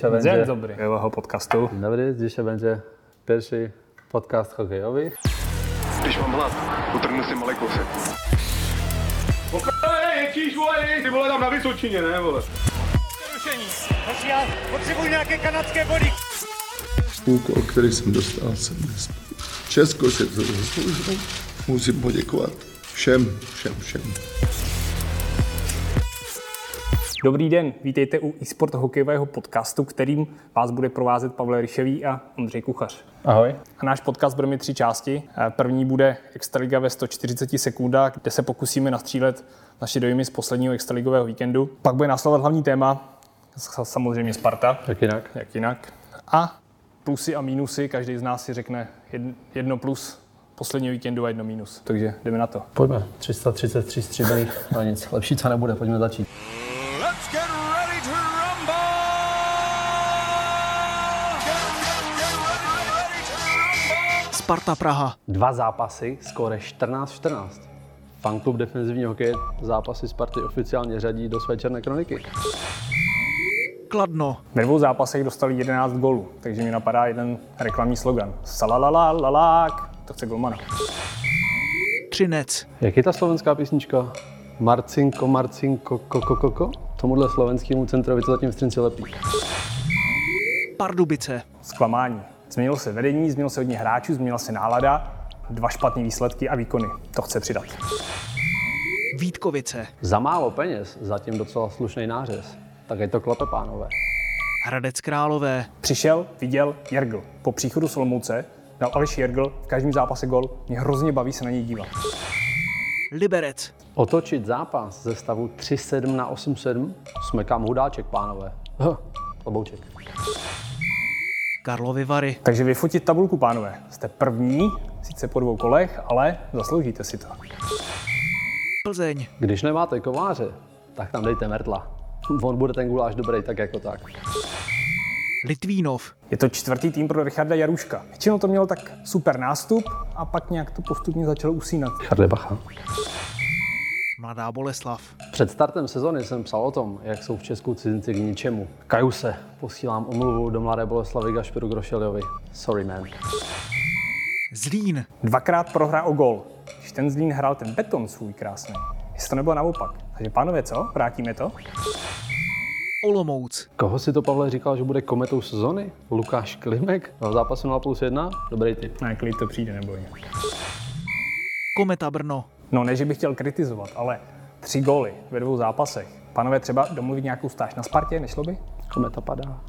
Dzień będzie dobry. Jeho podcastu. Dzień dobry, dzisiaj będzie pierwszy podcast hokejowy. Hlad, utrhnu si malý kousek. Ježíš, vole, ty vole tam na Vysočině, ne, vole. Hoši, já potřebuji nějaké kanadské body. úkol, který jsem dostal, jsem dnes. Česko se to zasloužilo. Musím poděkovat všem, všem, všem. Dobrý den, vítejte u eSport hokejového podcastu, kterým vás bude provázet Pavel Ryševý a Ondřej Kuchař. Ahoj. A náš podcast bude mít tři části. První bude Extraliga ve 140 sekundách, kde se pokusíme nastřílet naše dojmy z posledního extraligového víkendu. Pak bude následovat hlavní téma, samozřejmě Sparta, Jak jinak? jak jinak. A plusy a mínusy, každý z nás si řekne jed- jedno plus posledního víkendu a jedno mínus. Takže jdeme na to. Pojďme. 333 stříbrných, ale nic. Lepší co nebude, pojďme začít. Sparta Praha. Dva zápasy, skóre 14-14. Fanklub defenzivního hokeje zápasy Sparty oficiálně řadí do své černé kroniky. Kladno. Ve dvou zápasech dostali 11 gólů, takže mi napadá jeden reklamní slogan. Salalalalák, to chce golmana. Třinec. Jak je ta slovenská písnička? Marcinko, Marcinko, koko, koko? Tomuhle slovenskému centrovi to zatím v Střinci lepí. Pardubice. Zklamání. Změnilo se vedení, změnilo se hodně hráčů, změnila se nálada, dva špatné výsledky a výkony. To chce přidat. Vítkovice. Za málo peněz, zatím docela slušný nářez. Tak je to klape, pánové. Hradec Králové. Přišel, viděl Jergl. Po příchodu Solomouce dal Aleš Jergl v každém zápase gol. Mě hrozně baví se na něj dívat. Liberec. Otočit zápas ze stavu 3-7 na 8-7 smekám hudáček, pánové. Huh, Lobouček. Karlovy Vary. Takže vyfotit tabulku, pánové. Jste první, sice po dvou kolech, ale zasloužíte si to. Plzeň. Když nemáte kováře, tak tam dejte Mertla. On bude ten guláš dobrý, tak jako tak. Litvínov. Je to čtvrtý tým pro Richarda Jaruška. Většinou to měl tak super nástup a pak nějak to postupně začalo usínat. Charlie Bacha. Mladá Boleslav. Před startem sezony jsem psal o tom, jak jsou v Česku cizinci k ničemu. Kaju se, posílám omluvu do Mladé Boleslavy Gašperu Grošeliovi. Sorry man. Zlín. Dvakrát prohra o gol. Když ten Zlín hrál ten beton svůj krásný. Jestli to nebylo naopak. Takže pánové, co? Vrátíme to? Olomouc. Koho si to Pavle říkal, že bude kometou sezony? Lukáš Klimek? V zápasu 0 plus 1? Dobrý tip. Ne, klid to přijde, neboj. Kometa Brno. No ne, že bych chtěl kritizovat, ale tři góly ve dvou zápasech. Pánové, třeba domluvit nějakou stáž na Spartě, nešlo by? Kometa padá.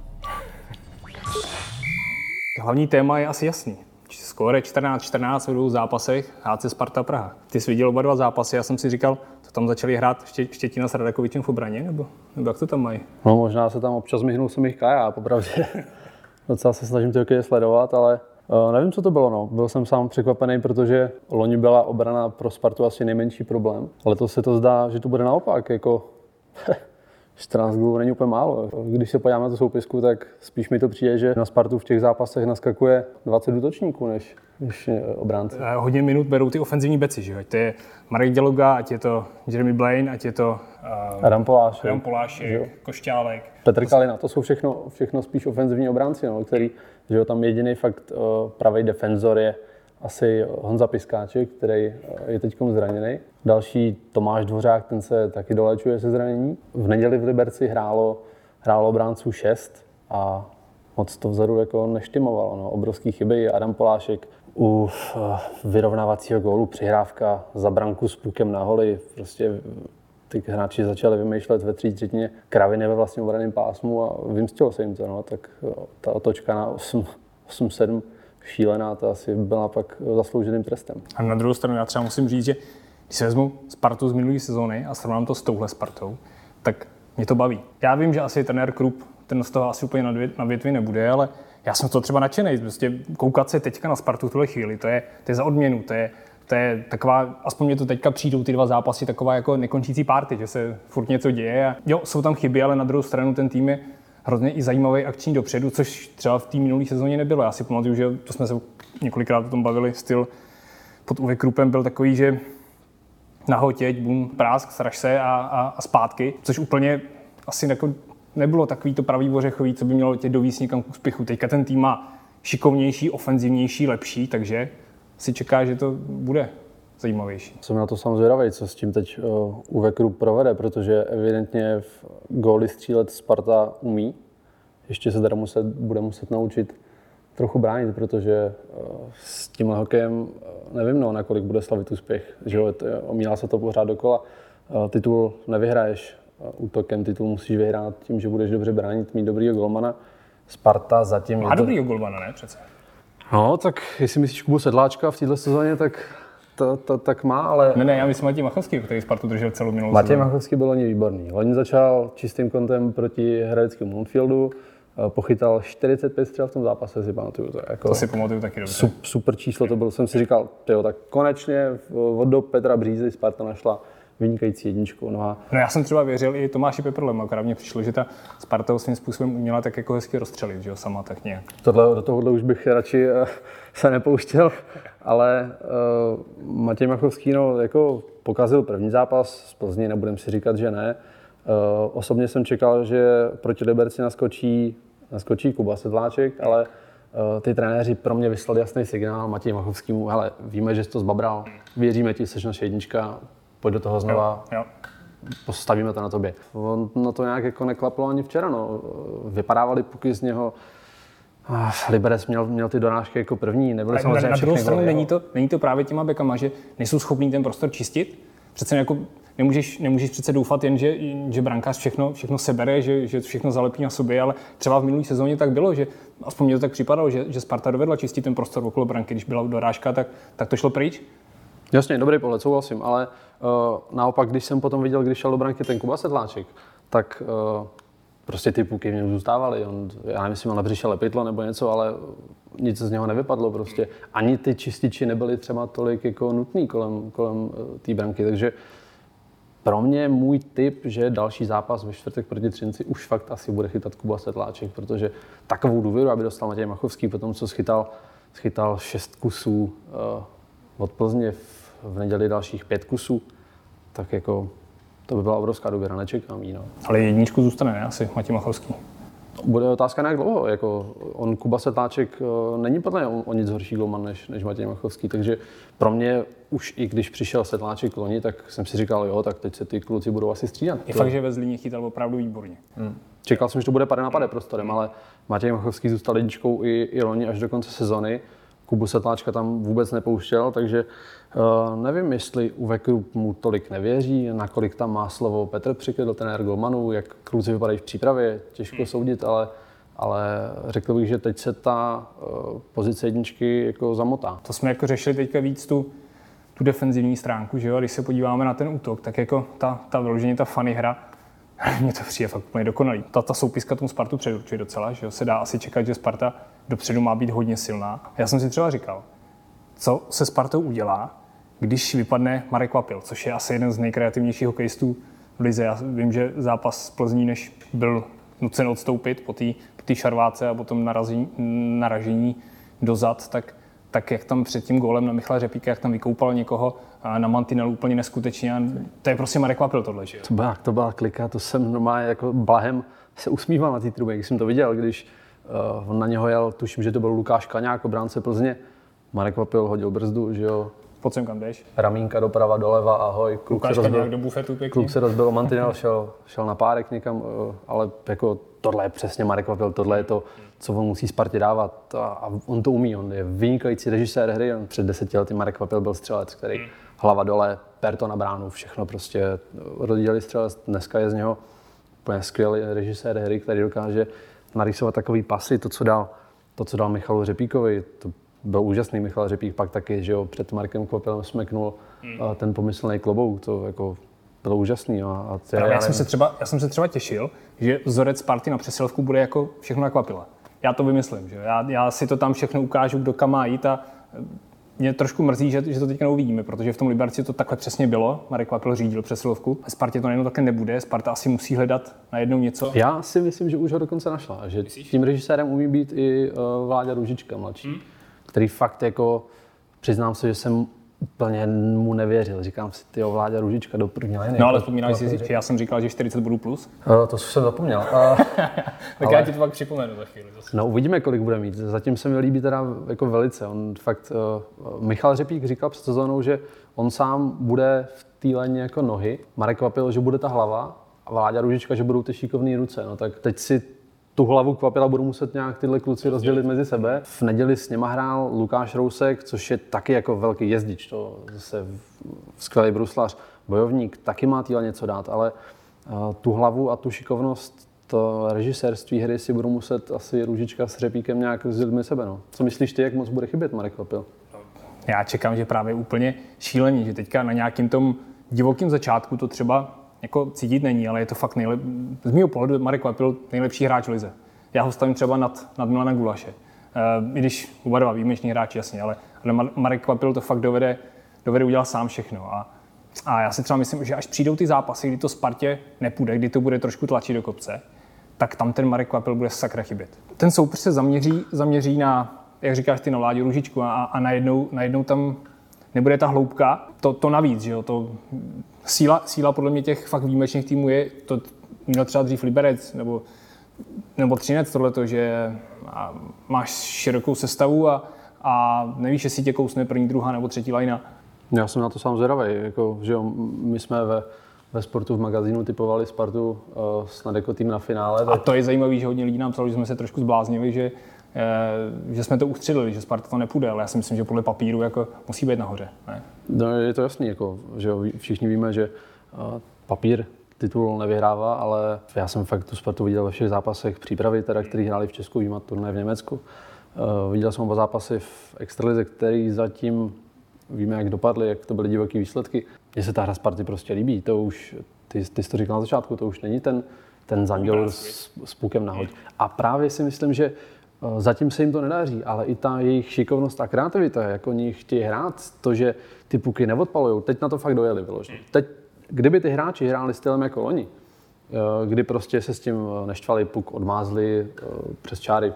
Hlavní téma je asi jasný. Skóre 14-14 ve dvou zápasech HC Sparta Praha. Ty jsi viděl oba dva zápasy, já jsem si říkal, to tam začali hrát Ště, Štětina s Radakovičem v obraně, nebo, nebo jak to tam mají? No možná se tam občas myhnul jsem jich Kaja, popravdě. Docela se snažím ty sledovat, ale uh, nevím, co to bylo. No. Byl jsem sám překvapený, protože loni byla obrana pro Spartu asi nejmenší problém. Ale to se to zdá, že to bude naopak. Jako 14 gólů není úplně málo. Když se podívám na tu soupisku, tak spíš mi to přijde, že na Spartu v těch zápasech naskakuje 20 útočníků než, než eh, obránci. Eh, Hodně minut berou ty ofenzivní beci, že jo? Ať to je Marek Děloga, ať je to Jeremy Blaine, ať je to uh, Adam Poláš, Adam Polášek, Košťálek. Petr Kalina, to jsou všechno, všechno spíš ofenzivní obránci, no, který, že tam jediný fakt uh, pravý defenzor je asi Honza Piskáček, který uh, je teď zraněný. Další Tomáš Dvořák, ten se taky dolečuje se zranění. V neděli v Liberci hrálo, hrálo obránců 6 a moc to vzadu jako neštimovalo. No. Obrovský chyby. Adam Polášek u uh, vyrovnávacího gólu přihrávka za branku s pukem na holi. Prostě ty hráči začali vymýšlet ve třetině kraviny ve vlastním obraném pásmu a vymstilo se jim to. No. Tak ta otočka na 8-7 šílená, to asi byla pak zaslouženým trestem. A na druhou stranu já třeba musím říct, že když si vezmu Spartu z minulé sezóny a srovnám to s touhle Spartou, tak mě to baví. Já vím, že asi trenér Krupp ten z toho asi úplně na větvi nebude, ale já jsem to třeba nadšený. Prostě koukat se teďka na Spartu v tuhle chvíli, to je, to je za odměnu, to je, to je taková, aspoň mě to teďka přijdou ty dva zápasy, taková jako nekončící party, že se furt něco děje. A jo, jsou tam chyby, ale na druhou stranu ten tým je hrozně i zajímavý akční dopředu, což třeba v té minulé sezóně nebylo. Já si pamatuju, že to jsme se několikrát o tom bavili, styl pod Uwe Krupem byl takový, že nahotěť, bum, prásk, sraž se a, a, a zpátky, což úplně asi jako nebylo takový to pravý ořechový, co by mělo tě dovíst někam k úspěchu. Teďka ten tým má šikovnější, ofenzivnější, lepší, takže si čeká, že to bude zajímavější. Jsem na to samozřejmě zvědavý, co s tím teď uh, Uwe Krupp provede, protože evidentně v góly střílet Sparta umí. Ještě se teda muset, bude muset naučit trochu bránit, protože uh, s tímhle hokejem uh, nevím, no, nakolik bude slavit úspěch. Že jo, to, omílá se to pořád dokola. Titul nevyhraješ útokem, titul musíš vyhrát tím, že budeš dobře bránit, mít dobrýho golmana. Sparta zatím... Má to- dobrýho golmana, ne přece? No, tak jestli myslíš Kubu Sedláčka v této sezóně, tak to, to, tak má, ale Ne, ne, já myslím Matěj Machovský, který Spartu držel celou minulou Matěj sezónu. Machovský byl loni výborný. Loni začal čistým kontem proti hradeckému Montfieldu, eh, pochytal 45 střel v tom zápase, si pamatuju. To, jako To si pamatuju taky dobře. su- super číslo to bylo. Jsem si říkal, tyjo, tak konečně od do Petra Břízy Sparta našla vynikající jedničku. No a No já jsem třeba věřil i Tomáši Peprlem, akorát mně přišlo, že ta Sparta ho svým způsobem uměla tak jako hezky rozstřelit, že jo, sama tak nějak. tohle, do tohohle už bych radši eh, se nepouštěl, ale uh, Matěj Machovský no, jako pokazil první zápas z Plzni, nebudem si říkat, že ne. Uh, osobně jsem čekal, že proti Liberci naskočí, naskočí Kuba Sedláček, ale uh, ty trenéři pro mě vyslali jasný signál Matěj Machovskému, hele, víme, že jsi to zbabral, věříme ti, jsi naše jednička, pojď do toho znova, Jo. postavíme to na tobě. On na to nějak jako neklaplo ani včera. No. Vypadávali puky z něho. Ah, Liberec měl, měl ty donášky jako první, nebyly Na, samozřejmě na druhou všechny stranu není jo. to, není to právě těma bekama, že nejsou schopní ten prostor čistit. Přece jako nemůžeš, nemůžeš přece doufat jen, že, že brankář všechno, všechno sebere, že, že všechno zalepí na sobě, ale třeba v minulé sezóně tak bylo, že aspoň mě to tak připadalo, že, že Sparta dovedla čistit ten prostor okolo branky, když byla dorážka, tak, tak to šlo pryč. Jasně, dobrý pohled, souhlasím, ale uh, naopak, když jsem potom viděl, když šel do branky ten Kuba Sedláček, tak uh, prostě ty puky v něm zůstávaly. On, já nevím, jestli měl na břiše lepidlo nebo něco, ale nic z něho nevypadlo prostě. Ani ty čističi nebyly třeba tolik jako nutný kolem, kolem uh, té branky, takže pro mě můj tip, že další zápas ve čtvrtek proti Třinci už fakt asi bude chytat Kuba Sedláček, protože takovou důvěru, aby dostal Matěj Machovský po tom, co schytal, schytal šest kusů uh, od Plzně, v, v neděli dalších pět kusů, tak jako to by byla obrovská důvěra, nečekám jí. No. Ale jedničku zůstane, ne? Asi Matěj Machovský. Bude otázka na jak dlouho. Jako on Kuba Sedláček uh, není podle mě o, o nic horší golman než, než Matěj Machovský, takže pro mě už i když přišel Sedláček loni, tak jsem si říkal, jo, tak teď se ty kluci budou asi střídat. Je fakt, že ve Zlíně chytal opravdu výborně. Čekal jsem, že to bude pade na pade prostorem, ale Matěj Machovský zůstal jedničkou i, i loni až do konce sezony. Kubu Setláčka tam vůbec nepouštěl, takže uh, nevím, jestli Uwe Krupp mu tolik nevěří, nakolik tam má slovo Petr Přikydl, trenér Golmanů, jak kluci vypadají v přípravě, těžko soudit, ale, ale řekl bych, že teď se ta uh, pozice jedničky jako zamotá. To jsme jako řešili teďka víc tu, tu defenzivní stránku, že jo? A když se podíváme na ten útok, tak jako ta, ta vyloženě ta funny hra, mně to přijde fakt úplně dokonalý. Ta, ta soupiska tomu Spartu předurčuje docela, že jo? Se dá asi čekat, že Sparta dopředu má být hodně silná. Já jsem si třeba říkal, co se Spartou udělá, když vypadne Marek Vapil, což je asi jeden z nejkreativnějších hokejistů v lize. Já vím, že zápas z Plzní, než byl nucen odstoupit po té šarváce a potom narazení, naražení do zad, tak, tak jak tam před tím gólem na Michala Řepíka, jak tam vykoupal někoho a na mantinelu úplně neskutečně. To je prostě Marek Vapil tohle, že jo? To byla, to byla klika, to jsem normálně jako blahem se usmíval na té trubě, když jsem to viděl, když uh, on na něho jel, tuším, že to byl Lukáš Kaňák, obránce Plzně. Marek Vapil hodil brzdu, že jo, Pojď sem kam jdeš. ramínka doprava, doleva, ahoj, kluk Lukáš se rozbil, do bufetu pěkně. kluk se rozbil o mantinel, šel, šel na párek někam, eh, ale jako tohle je přesně Marek Vapil, tohle je to, co on musí Spartě dávat a, a on to umí, on je vynikající režisér hry, on před deseti lety Marek Vapil byl střelec, který hlava dole, perto na bránu, všechno prostě rozdělili střelec, dneska je z něho úplně skvělý režisér hry, který dokáže narýsovat takový pasy, to, co dal, to, co dal Michalu Řepíkovi, to byl úžasný Michal Řepík, pak taky, že jo, před Markem Kvapilem smeknul hmm. ten pomyslný klobouk, to jako bylo úžasný. A Ale já, já jsem se třeba, já jsem se třeba těšil, že vzorec Sparty na přesilovku bude jako všechno na Kvapila. Já to vymyslím, že jo? já, já si to tam všechno ukážu, kdo kam má jít a eh, mě trošku mrzí, že, že to teďka neuvidíme, protože v tom Liberci to takhle přesně bylo. Marek Kvapil řídil přesilovku. A Spartě to najednou takhle nebude. Sparta asi musí hledat najednou něco. Já si myslím, že už ho dokonce našla. a Že tím režisérem umí být i uh, Vláďa Růžička mladší, hmm. Který fakt jako, přiznám se, že jsem úplně mu nevěřil. Říkám si, ty Vláďa Růžička do první liny. No ale vzpomínáš si, že já jsem říkal, že 40 bodů plus? Uh, to jsem zapomněl. Uh, tak ale... já ti to pak připomenu za chvíli. Zase. No uvidíme, kolik bude mít. Zatím se mi líbí teda jako velice. On fakt, uh, Michal Řepík říkal před sezónou, že on sám bude v té léně jako nohy. Marek Kvapil, že bude ta hlava a Vláďa Růžička, že budou ty šikovné ruce. No tak teď si tu hlavu kvapila budou muset nějak tyhle kluci rozdělit mezi sebe. V neděli s něma hrál Lukáš Rousek, což je taky jako velký jezdič, to zase skvělý bruslař, bojovník, taky má týhle něco dát, ale uh, tu hlavu a tu šikovnost to režisérství hry si budou muset asi Růžička s Řepíkem nějak rozdělit mezi sebe. No. Co myslíš ty, jak moc bude chybět Marek Kvapil? Já čekám, že právě úplně šílený, že teďka na nějakým tom divokém začátku to třeba jako cítit není, ale je to fakt nejlepší. Z mého pohledu Marek Kvapil nejlepší hráč lize. Já ho stavím třeba nad, nad Milana Gulaše. Uh, I když oba dva výjimeční hráči, jasně, ale, ale Marek Kvapil to fakt dovede, dovede udělat sám všechno. A, a já si třeba myslím, že až přijdou ty zápasy, kdy to Spartě nepůjde, kdy to bude trošku tlačit do kopce, tak tam ten Marek Kvapil bude sakra chybět. Ten soupeř se zaměří, zaměří na, jak říkáš ty, na Vládě Ružičku a, a najednou, najednou tam nebude ta hloubka, to, to navíc, že jo, to síla, síla podle mě těch fakt výjimečných týmů je, to měl třeba dřív Liberec nebo, nebo Třinec tohleto, že máš širokou sestavu a, a nevíš, jestli tě kousne první, druhá nebo třetí lajna. Já jsem na to sám zvědavý, jako, že jo, my jsme ve, ve sportu v magazínu typovali Spartu uh, snad jako tým na finále. Tak... A to je zajímavé, že hodně lidí nám psalo, že jsme se trošku zbláznili, že že jsme to ustřelili, že Sparta to nepůjde, ale já si myslím, že podle papíru jako musí být nahoře. Ne? No, je to jasný, jako, že všichni víme, že uh, papír titul nevyhrává, ale já jsem fakt tu Spartu viděl ve všech zápasech přípravy, teda, který hráli v Česku, výjimat turné v Německu. Uh, viděl jsem oba zápasy v Extralize, který zatím víme, jak dopadly, jak to byly divoké výsledky. Mně se ta hra Sparty prostě líbí, to už, ty, ty jsi to říkal na začátku, to už není ten, ten zanděl s, s pukem nahoď. A právě si myslím, že Eh, zatím se jim to nedaří, ale i ta jejich šikovnost a kreativita, jak oni chtějí hrát, to, že ty puky neodpalují, teď na to fakt dojeli vyloženě. Teď, kdyby ty hráči hráli stylem jako oni, eh, kdy prostě se s tím eh, neštvali, puk odmázli přes čáry,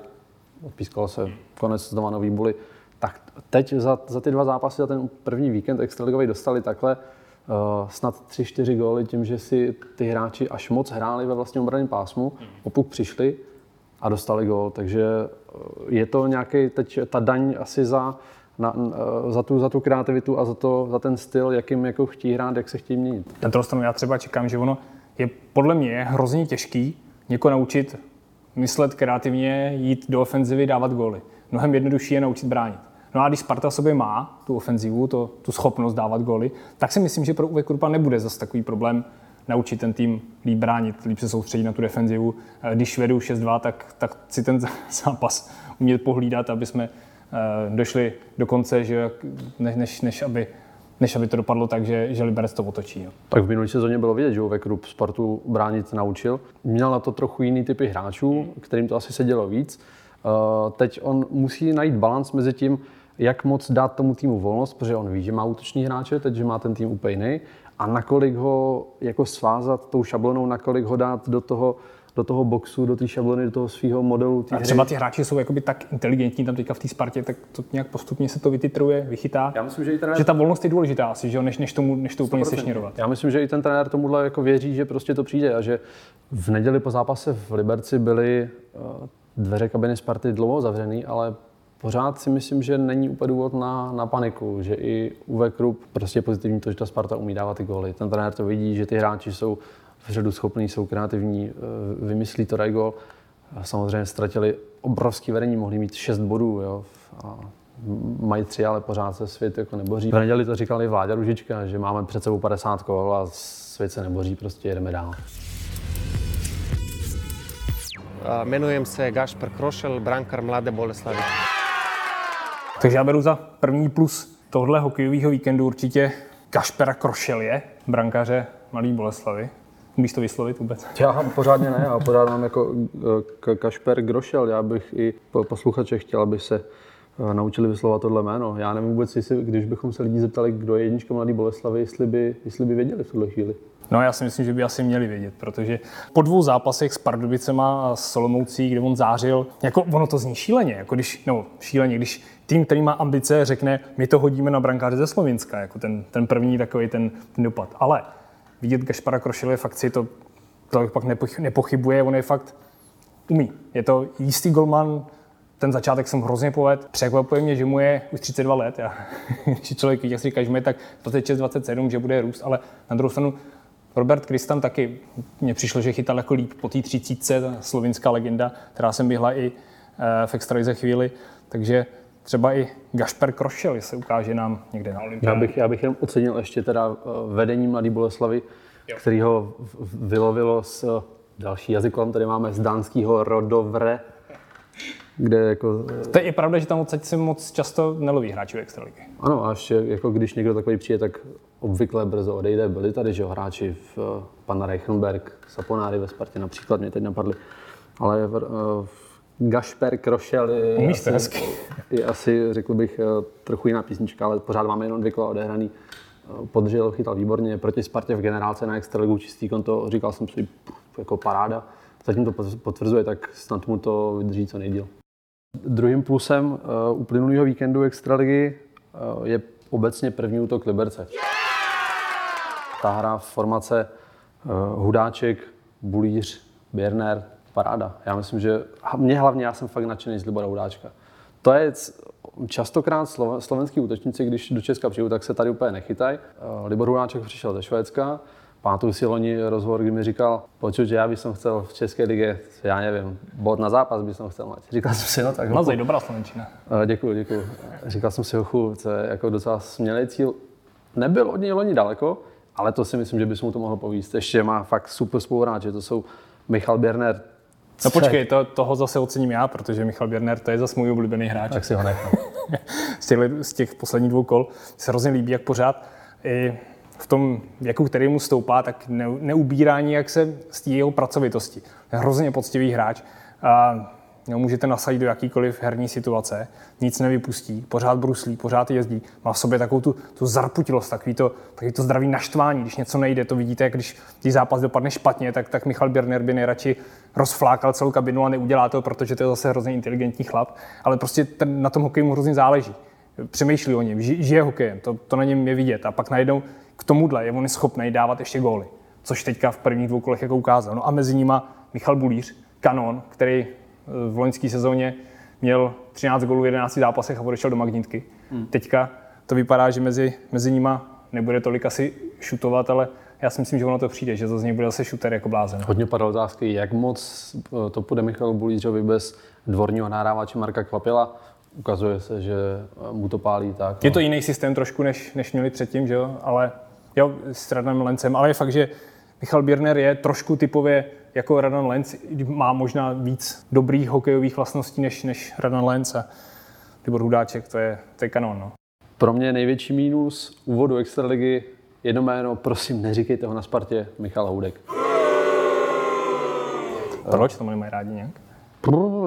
odpískalo se konec znova nový buly, tak teď za, za ty dva zápasy, za ten první víkend extraligový dostali takhle uh, snad 3-4 góly tím, že si ty hráči až moc hráli ve vlastním obraném pásmu, o puk přišli, a dostali gol. Takže eh, je to nějaký teď ta daň asi za, na, eh, za, tu, za tu kreativitu a za, to, za ten styl, jakým jako chtí hrát, jak se chtějí měnit. Na druhou stranu já třeba čekám, že ono je podle mě hrozně těžký někoho naučit myslet kreativně, jít do ofenzivy, dávat góly. Mnohem jednodušší je naučit bránit. No a když Sparta sobě má tu ofenzivu, to, tu schopnost dávat góly, tak si myslím, že pro Uwe Krupa nebude zase takový problém naučit ten tým líp bránit, líp se soustředit na tu defenzivu. Eh, když vedu 6-2, tak, tak si ten zápas umět pohlídat, aby jsme eh, došli do konce, že než, než, aby, než aby to dopadlo tak, že, že Liberec to otočí. Jo. Tak v minulé sezóně bylo vidět, že Krup Spartu bránit naučil. Měl na to trochu jiný typy hráčů, kterým to asi sedělo víc. Eh, teď on musí najít balans mezi tím, jak moc dát tomu týmu volnost, protože on ví, že má útoční hráče, teď, že má ten tým úplně jiný, a nakolik ho jako svázat tou šablonou, nakolik ho dát do toho, do toho boxu, do té šablony, do toho svého modelu. A třeba ty hráči jsou jakoby tak inteligentní tam teďka v té Spartě, tak to nějak postupně se to vytitruje, vychytá. Já myslím, že, i trenér... že ta volnost je důležitá asi, že jo, než, než, tomu, než to úplně sešněrovat. Já myslím, že i ten trenér tomuhle jako věří, že prostě to přijde a že v neděli po zápase v Liberci byly uh, dveře kabiny Sparty dlouho zavřený, ale pořád si myslím, že není úplně důvod na, na paniku, že i Uwe Krupp prostě je pozitivní to, že ta Sparta umí dávat ty góly. Ten trenér to vidí, že ty hráči jsou v řadu schopní, jsou kreativní, eh, vymyslí to dají gól. Samozřejmě ztratili obrovský vedení, mohli mít 6 bodů, jo, a mají tři, ale pořád se svět jako neboří. V neděli to říkali Vláďa Ružička, že máme před sebou 50 kol a svět se neboří, prostě jedeme dál. Jmenujem se Gašper Krošel, brankar Mladé Boleslavy. Takže já beru za první plus tohle hokejového víkendu určitě Kašpera Krošelje, brankaře Malý Boleslavy. Umíš to vyslovit vůbec? Já pořádně ne, já pořád mám jako eh, Kašper Grošel. Já bych i posluchače chtěl, aby se eh, naučili vyslovat tohle jméno. Já nevím vůbec, jestli, když bychom se lidí zeptali, kdo je jednička Mladý Boleslavy, jestli by, jestli by věděli v tuhle chvíli. No já si myslím, že by asi měli vědět, protože po dvou zápasech s Pardubicema a s Solomoucí, kde on zářil, jako ono to zní šíleně, jako když, no šíleně, když tým, který má ambice, řekne, my to hodíme na brankáře ze Slovenska, jako ten, ten první takový ten, ten dopad. Ale vidět Gašpara Krošele fakt si to, to pak nepochybuje, on je fakt umí. Je to jistý golman, ten začátek jsem hrozně poved. Překvapuje mě, že mu je už 32 let. Já, když člověk jak si říká, že mu je tak 26, 27, že bude růst, ale na druhou stranu Robert Kristan taky mně přišlo, že chytal jako líp po té 30, ta slovinská legenda, která jsem běhla i eh, v extralize chvíli, takže třeba i Gašper Krošel se ukáže nám někde na olympiádě. Já bych, já bych jen ocenil ještě teda eh, vedení Mladý Boleslavy, jo. který ho vylovilo z eh, další jazykovám, tady máme z dánského Rodovre, kde jako... To je i pravda, že tam odsaď se moc často neloví hráči extraligy. Ano, a ještě jako když někdo takový přijde, tak obvykle brzo odejde. Byli tady že hráči v uh, pana Reichenberg, Saponáry ve Spartě například, mě teď napadli. Ale uh, Gašper Krošel je, asi, hezky. je asi, řekl bych, uh, trochu jiná písnička, ale pořád máme jenom dvě kola odehraný. Podržel, chytal výborně, proti Spartě v generálce na extraligu čistý konto, říkal jsem si, jako paráda. Zatím to potvrzuje, tak snad mu to vydrží co nejdíl. Druhým plusem uh, uplynulého víkendu Extraligy uh, je obecně první útok Liberce. Ta hra v formace uh, Hudáček, Bulíř, Běrner, paráda. Já myslím, že mě hlavně, já jsem fakt nadšený z Libora Hudáčka. To je častokrát slovenský útočníci, když do Česka přijdu, tak se tady úplně nechytají. Libor Hudáček přišel ze Švédska, Pamatuju si loni rozhovor, kdy mi říkal, počuť, že já bych chtěl v České lige, já nevím, bod na zápas bych chtěl mít. Říkal jsem si, no tak. Mazej, dobrá slovenčina. Děkuji, děkuji. Říkal jsem si, hochu, to je jako docela smělý cíl. Nebyl od něj loni daleko, ale to si myslím, že bys mu to mohl povíst. Ještě má fakt super spoluhráče, to jsou Michal Běrner. No počkej, to, toho zase ocením já, protože Michal Běrner to je zase můj oblíbený hráč. Tak si ho nechám. z, těch, z těch posledních dvou kol se hrozně líbí, jak pořád i v tom věku, který mu stoupá, tak ne, neubírá jak se z té jeho pracovitosti. Je hrozně poctivý hráč. A no, můžete nasadit do jakýkoliv herní situace, nic nevypustí, pořád bruslí, pořád jezdí, má v sobě takovou tu, tu zarputilost, takový to, takový to zdravý naštvání, když něco nejde, to vidíte, když tí zápas dopadne špatně, tak, tak Michal Birner by nejradši rozflákal celou kabinu a neudělá to, protože to je zase hrozně inteligentní chlap, ale prostě ten, na tom hokeji mu hrozně záleží. Přemýšlí o něm, žije hokejem, to, to na něm je vidět a pak najednou k tomuhle je on schopný dávat ještě góly, což teďka v prvních dvou kolech jako ukázal. No a mezi nima Michal Bulíř, kanon, který v loňské sezóně měl 13 gólů v 11 zápasech a odešel do magnitky. Hmm. Teďka to vypadá, že mezi, mezi nima nebude tolik asi šutovat, ale já si myslím, že ono to přijde, že to z něj bude zase šuter jako blázen. Hodně padlo otázky, jak moc eh, to půjde Michal Bulířovi bez dvorního nahrávače Marka Kvapila ukazuje se, že mu to pálí tak. Je to jiný systém trošku, než, než měli předtím, že jo? ale jo, s Radem Lencem, ale je fakt, že Michal Birner je trošku typově jako Radan Lenz, má možná víc dobrých hokejových vlastností než, než Radan Lenz a Libor Hudáček, to je, to je kanon. No. Pro mě největší mínus úvodu Extraligy jedno jméno, prosím, neříkejte ho na Spartě, Michal Houdek. Proč? To nemají rádi nějak?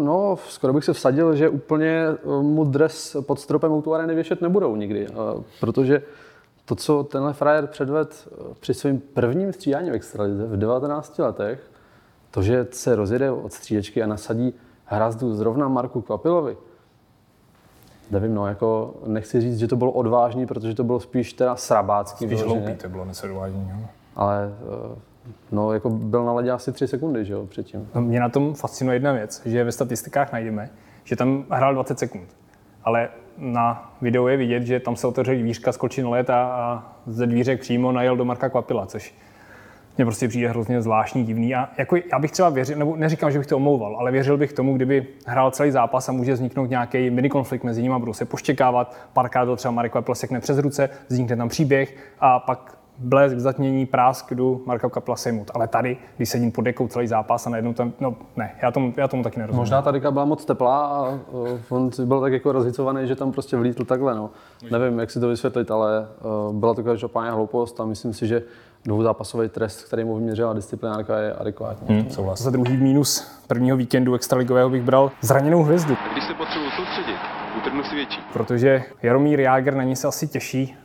No, skoro bych se vsadil, že úplně eh, mu dres pod stropem u tu areny věšet nebudou nikdy, eh, protože to, co tenhle frajer předved eh, při svém prvním střídání v extralize v 19 letech, to, že se rozjede od střídečky a nasadí hrazdu zrovna Marku Kvapilovi, nevím, no, jako nechci říct, že to bylo odvážný, protože to bylo spíš teda srabácký. Spíš hloupý to bylo, nesedování, jo. Ale No, jako byl na ledě asi tři sekundy, že jo, předtím. No, mě na tom fascinuje jedna věc, že ve statistikách najdeme, že tam hrál 20 sekund. Ale na videu je vidět, že tam se otevřel dvířka, skočil na let a, a ze dvířek přímo najel do Marka Kvapila, což mě prostě přijde hrozně zvláštní, divný. A jako já bych třeba věřil, nebo neříkám, že bych to omlouval, ale věřil bych tomu, kdyby hrál celý zápas a může vzniknout nějaký mini konflikt mezi nimi a budou se poštěkávat, párkrát to třeba Marek Kvapil sekne přes ruce, vznikne tam příběh a pak blesk, zatmění, prásk, jdu Marka Kapla sejmout. Ale tady, když sedím pod dekou celý zápas a najednou tam, no ne, já tomu, já tomu taky nerozumím. Možná ta deka byla moc teplá a uh, on byl tak jako rozhicovaný, že tam prostě vlítl takhle, no. Nevím, jak si to vysvětlit, ale uh, byla to každopádně hloupost a myslím si, že dvouzápasový trest, který mu vyměřila disciplinárka, je adekvátní. Hmm, souhlas. Za druhý mínus prvního víkendu extraligového bych bral zraněnou hvězdu. Když se potřebuji soustředit, utrhnu si větší. Protože Jaromír Jágr na ní se asi těší,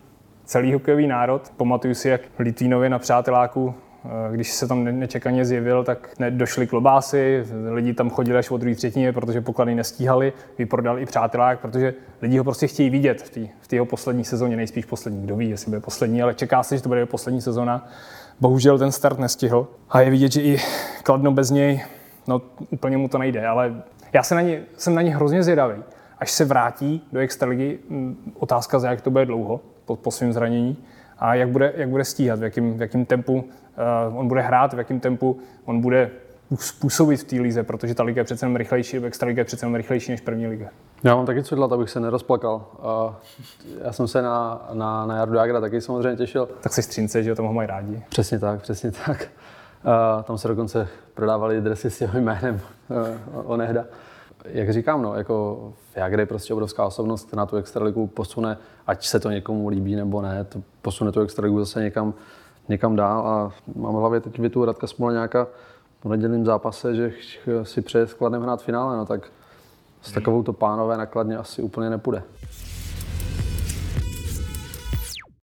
celý hokejový národ. Pamatuju si, jak Litvínově na přáteláku Když se tam ne- nečekaně zjevil, tak došly klobásy, lidi tam chodili až od druhé třetině, protože poklady nestíhali, vyprodal i přátelák, protože lidi ho prostě chtějí vidět v té v jeho poslední sezóně, nejspíš poslední, kdo ví, jestli bude poslední, ale čeká se, že to bude poslední sezóna. Bohužel ten start nestihl a je vidět, že i Kladno bez něj, no úplně mu to nejde, ale já se na ně, jsem na ně hrozně zvědavý. Až se vrátí do extraligy, otázka za jak to bude dlouho po, po svém zranění, a jak bude, jak bude stíhat, v jakém, v jakém tempu on bude hrát, v jakém tempu on bude způsobit v té lize, protože ta liga je přece jenom rychlejší, extraliga je přece jenom rychlejší než první liga. Já mám taky co dělat, abych se nerozplakal. A já jsem se na, na, na Jardu Jagra taky samozřejmě těšil. Tak se střínce, že ho tam ho mají rádi. Přesně tak, přesně tak. A tam se dokonce prodávali dresy s jeho jménem onehda. Jak říkám, no, jako Jagr je prostě obrovská osobnost, na tu extraligu posune, ať se to někomu líbí nebo ne, to posune tu extraligu zase někam, někam dál a mám v hlavě teď větu Radka Smoleňáka po nedělním zápase, že si přeje s Kladnem hrát finále, no tak s takovou to pánové nakladně asi úplně nepůjde.